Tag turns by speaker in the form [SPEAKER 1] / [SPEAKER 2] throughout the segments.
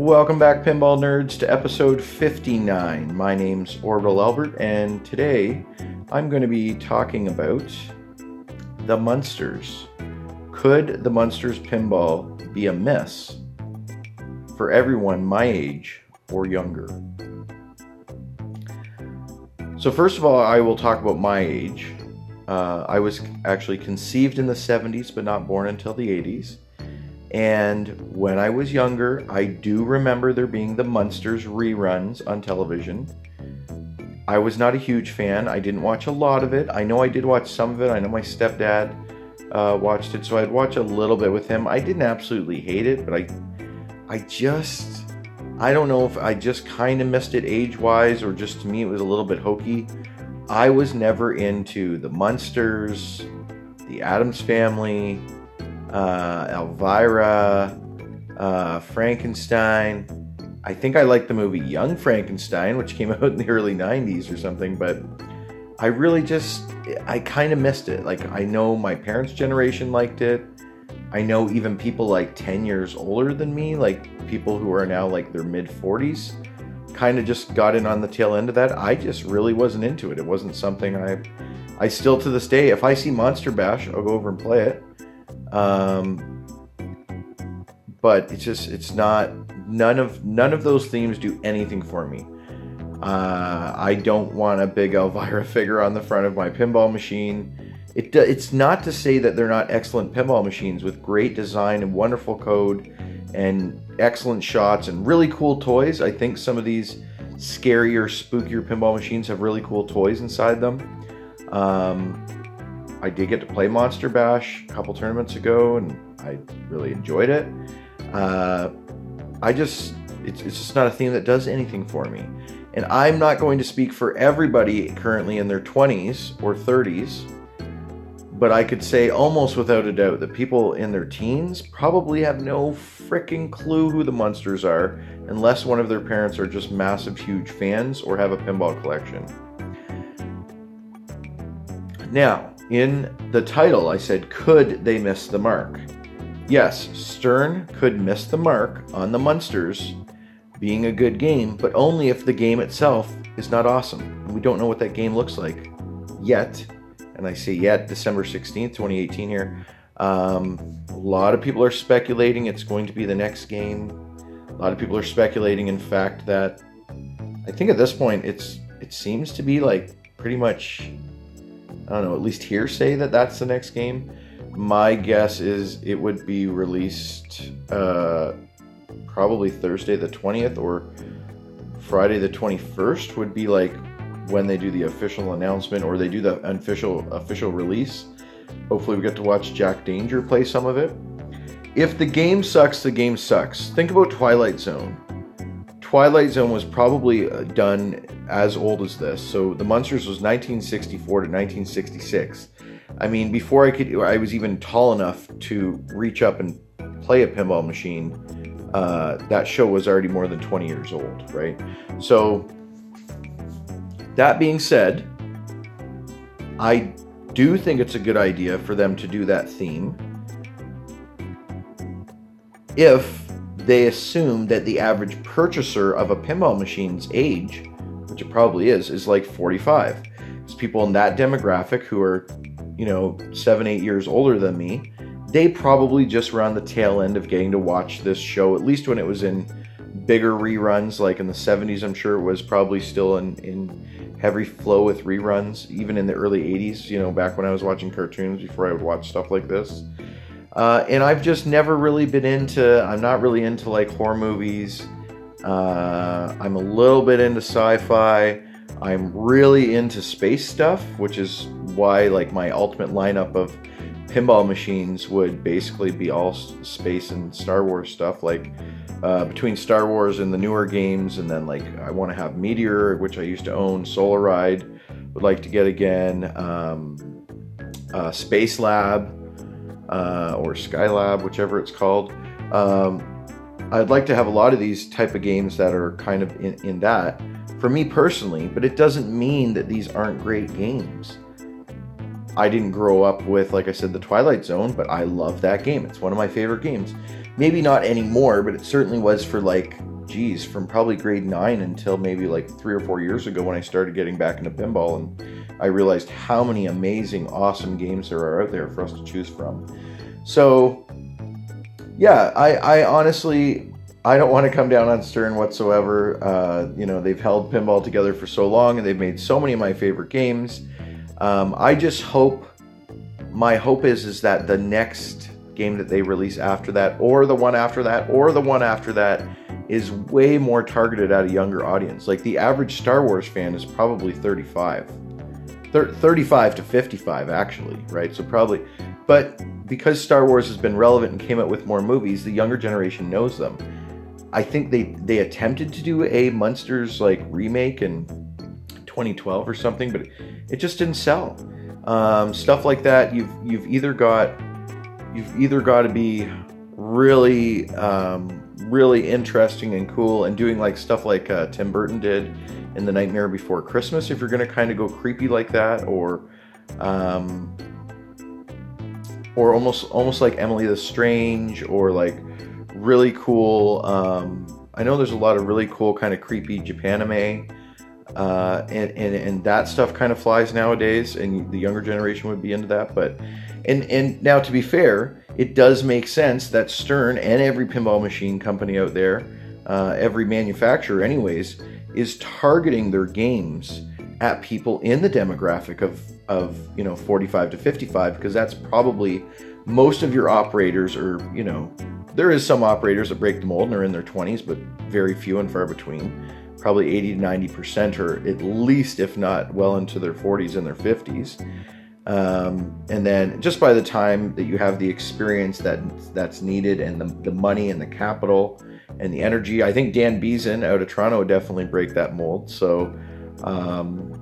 [SPEAKER 1] Welcome back, pinball nerds, to episode 59. My name's Orbital Albert, and today I'm going to be talking about the Munsters. Could the Munsters pinball be a miss for everyone my age or younger? So, first of all, I will talk about my age. Uh, I was actually conceived in the 70s, but not born until the 80s. And when I was younger, I do remember there being the Munsters reruns on television. I was not a huge fan. I didn't watch a lot of it. I know I did watch some of it. I know my stepdad uh, watched it, so I'd watch a little bit with him. I didn't absolutely hate it, but I, I just, I don't know if I just kind of missed it age-wise, or just to me it was a little bit hokey. I was never into the Munsters, the Addams Family, uh, Elvira, uh, Frankenstein. I think I liked the movie Young Frankenstein, which came out in the early 90s or something, but I really just, I kind of missed it. Like, I know my parents' generation liked it. I know even people like 10 years older than me, like people who are now like their mid 40s, kind of just got in on the tail end of that. I just really wasn't into it. It wasn't something I, I still to this day, if I see Monster Bash, I'll go over and play it. Um, but it's just it's not none of none of those themes do anything for me. Uh, I don't want a big Elvira figure on the front of my pinball machine. It, it's not to say that they're not excellent pinball machines with great design and wonderful code and excellent shots and really cool toys. I think some of these scarier, spookier pinball machines have really cool toys inside them. Um, I did get to play Monster Bash a couple tournaments ago, and I really enjoyed it. Uh, I just, it's, it's just not a theme that does anything for me. And I'm not going to speak for everybody currently in their 20s or 30s, but I could say almost without a doubt that people in their teens probably have no freaking clue who the Munsters are unless one of their parents are just massive, huge fans or have a pinball collection. Now, in the title, I said, could they miss the mark? Yes, Stern could miss the mark on the Munsters being a good game, but only if the game itself is not awesome. We don't know what that game looks like yet. And I say yet, December 16th, 2018 here. Um, a lot of people are speculating it's going to be the next game. A lot of people are speculating, in fact, that I think at this point it's it seems to be like pretty much I don't know, at least hearsay that that's the next game. My guess is it would be released uh, probably Thursday the 20th or Friday the 21st would be like when they do the official announcement or they do the official official release. Hopefully we get to watch Jack Danger play some of it. If the game sucks, the game sucks. Think about Twilight Zone. Twilight Zone was probably uh, done as old as this. So the Munsters was 1964 to 1966. I mean, before I could, I was even tall enough to reach up and play a pinball machine. Uh, that show was already more than 20 years old, right? So that being said, I do think it's a good idea for them to do that theme. If they assume that the average purchaser of a pinball machine's age, which it probably is, is like 45. It's people in that demographic who are, you know, seven, eight years older than me. They probably just were on the tail end of getting to watch this show, at least when it was in bigger reruns, like in the 70s, I'm sure it was probably still in, in heavy flow with reruns, even in the early 80s, you know, back when I was watching cartoons before I would watch stuff like this. Uh, and I've just never really been into, I'm not really into like horror movies. Uh, I'm a little bit into sci fi. I'm really into space stuff, which is why like my ultimate lineup of pinball machines would basically be all space and Star Wars stuff. Like uh, between Star Wars and the newer games, and then like I want to have Meteor, which I used to own, Solar Ride, would like to get again, um, uh, Space Lab uh, or Skylab, whichever it's called. Um, I'd like to have a lot of these type of games that are kind of in, in that for me personally, but it doesn't mean that these aren't great games. I didn't grow up with, like I said, the Twilight Zone, but I love that game. It's one of my favorite games. Maybe not anymore, but it certainly was for like, geez, from probably grade nine until maybe like three or four years ago when I started getting back into pinball and I realized how many amazing, awesome games there are out there for us to choose from. So, yeah, I, I honestly, I don't want to come down on Stern whatsoever. Uh, you know, they've held pinball together for so long and they've made so many of my favorite games. Um, I just hope, my hope is, is that the next game that they release after that, or the one after that, or the one after that, is way more targeted at a younger audience. Like the average Star Wars fan is probably 35. 35 to 55 actually, right? So probably but because Star Wars has been relevant and came out with more movies, the younger generation knows them. I think they they attempted to do a Munsters like remake in 2012 or something, but it just didn't sell. Um, stuff like that, you've you've either got you've either got to be really um, really interesting and cool and doing like stuff like uh, Tim Burton did in The Nightmare Before Christmas if you're going to kind of go creepy like that or um, or almost almost like Emily the Strange or like really cool um, I know there's a lot of really cool kind of creepy Japanime uh, and, and and that stuff kind of flies nowadays and the younger generation would be into that but and and now to be fair it does make sense that Stern and every pinball machine company out there uh, every manufacturer anyways is targeting their games at people in the demographic of of you know 45 to 55 because that's probably most of your operators are you know there is some operators that break the mold and are in their 20s but very few and far between. Probably 80 to 90 percent are at least if not well into their 40s and their 50s um, and then just by the time that you have the experience that that's needed and the, the money and the capital and the energy. I think Dan Beeson out of Toronto would definitely break that mold. So, um,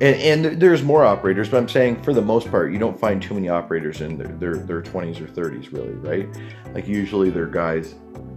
[SPEAKER 1] and, and, there's more operators, but I'm saying for the most part, you don't find too many operators in their, their, their 20s or 30s, really, right? Like usually they're guys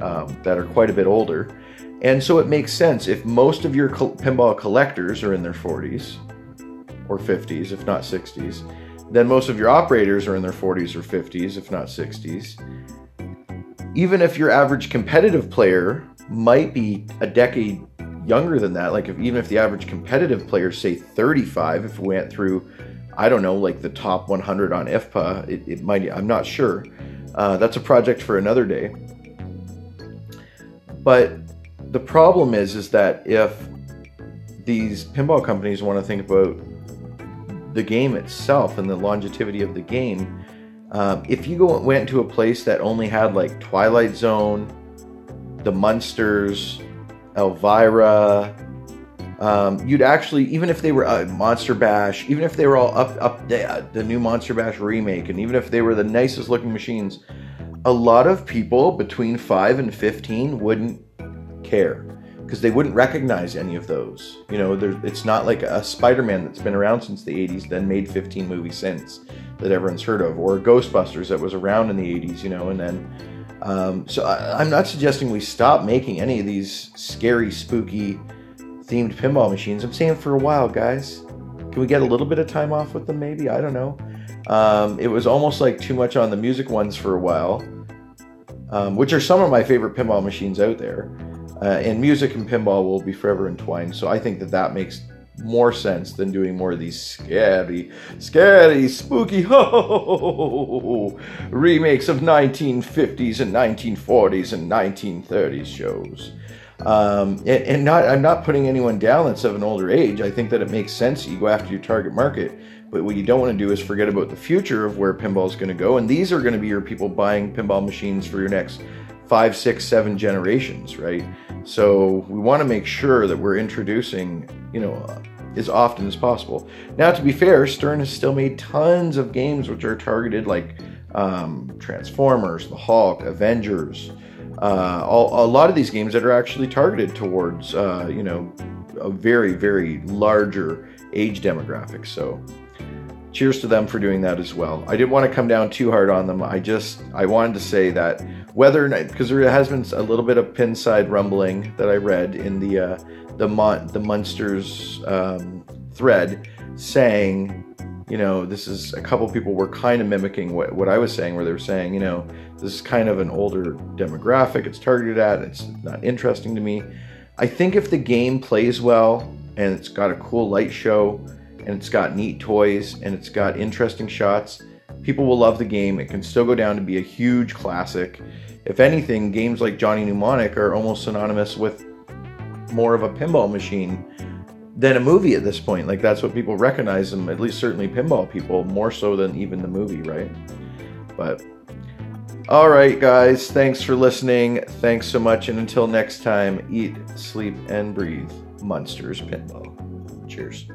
[SPEAKER 1] um, that are quite a bit older. And so it makes sense if most of your pinball collectors are in their 40s or 50s, if not 60s, then most of your operators are in their 40s or 50s, if not 60s even if your average competitive player might be a decade younger than that, like if even if the average competitive player, say 35, if we went through, I don't know, like the top 100 on IFPA, it, it might, I'm not sure. Uh, that's a project for another day. But the problem is, is that if these pinball companies want to think about the game itself and the longevity of the game, um, if you go went to a place that only had like Twilight Zone, the Munsters, Elvira, um, you'd actually even if they were uh, Monster Bash, even if they were all up up the, uh, the new Monster Bash remake, and even if they were the nicest looking machines, a lot of people between five and fifteen wouldn't care because they wouldn't recognize any of those. You know, it's not like a Spider-Man that's been around since the 80s, then made 15 movies since that everyone's heard of, or Ghostbusters that was around in the 80s, you know, and then. Um, so I, am not suggesting we stop making any of these scary, spooky themed pinball machines. I'm saying for a while, guys. Can we get a little bit of time off with them, maybe? I don't know. Um, it was almost like too much on the music ones for a while, um, which are some of my favorite pinball machines out there. Uh, and music and pinball will be forever entwined. So I think that that makes more sense than doing more of these scary, scary, spooky ho remakes of 1950s and 1940s and 1930s shows. Um, and, and, not, I'm not putting anyone down that's of an older age. I think that it makes sense you go after your target market. But what you don't want to do is forget about the future of where pinball is going to go. And these are going to be your people buying pinball machines for your next five, six, seven generations, right? So we want to make sure that we're introducing, you know, as often as possible. Now, to be fair, Stern has still made tons of games which are targeted like um, Transformers, The Hulk, Avengers. Uh, all, a lot of these games that are actually targeted towards, uh, you know, a very, very larger age demographic. So cheers to them for doing that as well. I didn't want to come down too hard on them. I just I wanted to say that whether because there has been a little bit of pinside rumbling that I read in the uh, the Mon- the Munsters um, thread saying you know, this is a couple people were kind of mimicking what, what I was saying, where they were saying, you know, this is kind of an older demographic it's targeted at. It's not interesting to me. I think if the game plays well and it's got a cool light show and it's got neat toys and it's got interesting shots, people will love the game. It can still go down to be a huge classic. If anything, games like Johnny Mnemonic are almost synonymous with more of a pinball machine than a movie at this point. Like that's what people recognize them, at least certainly pinball people, more so than even the movie, right? But all right, guys, thanks for listening. Thanks so much. And until next time, eat, sleep, and breathe Monsters Pinball. Cheers.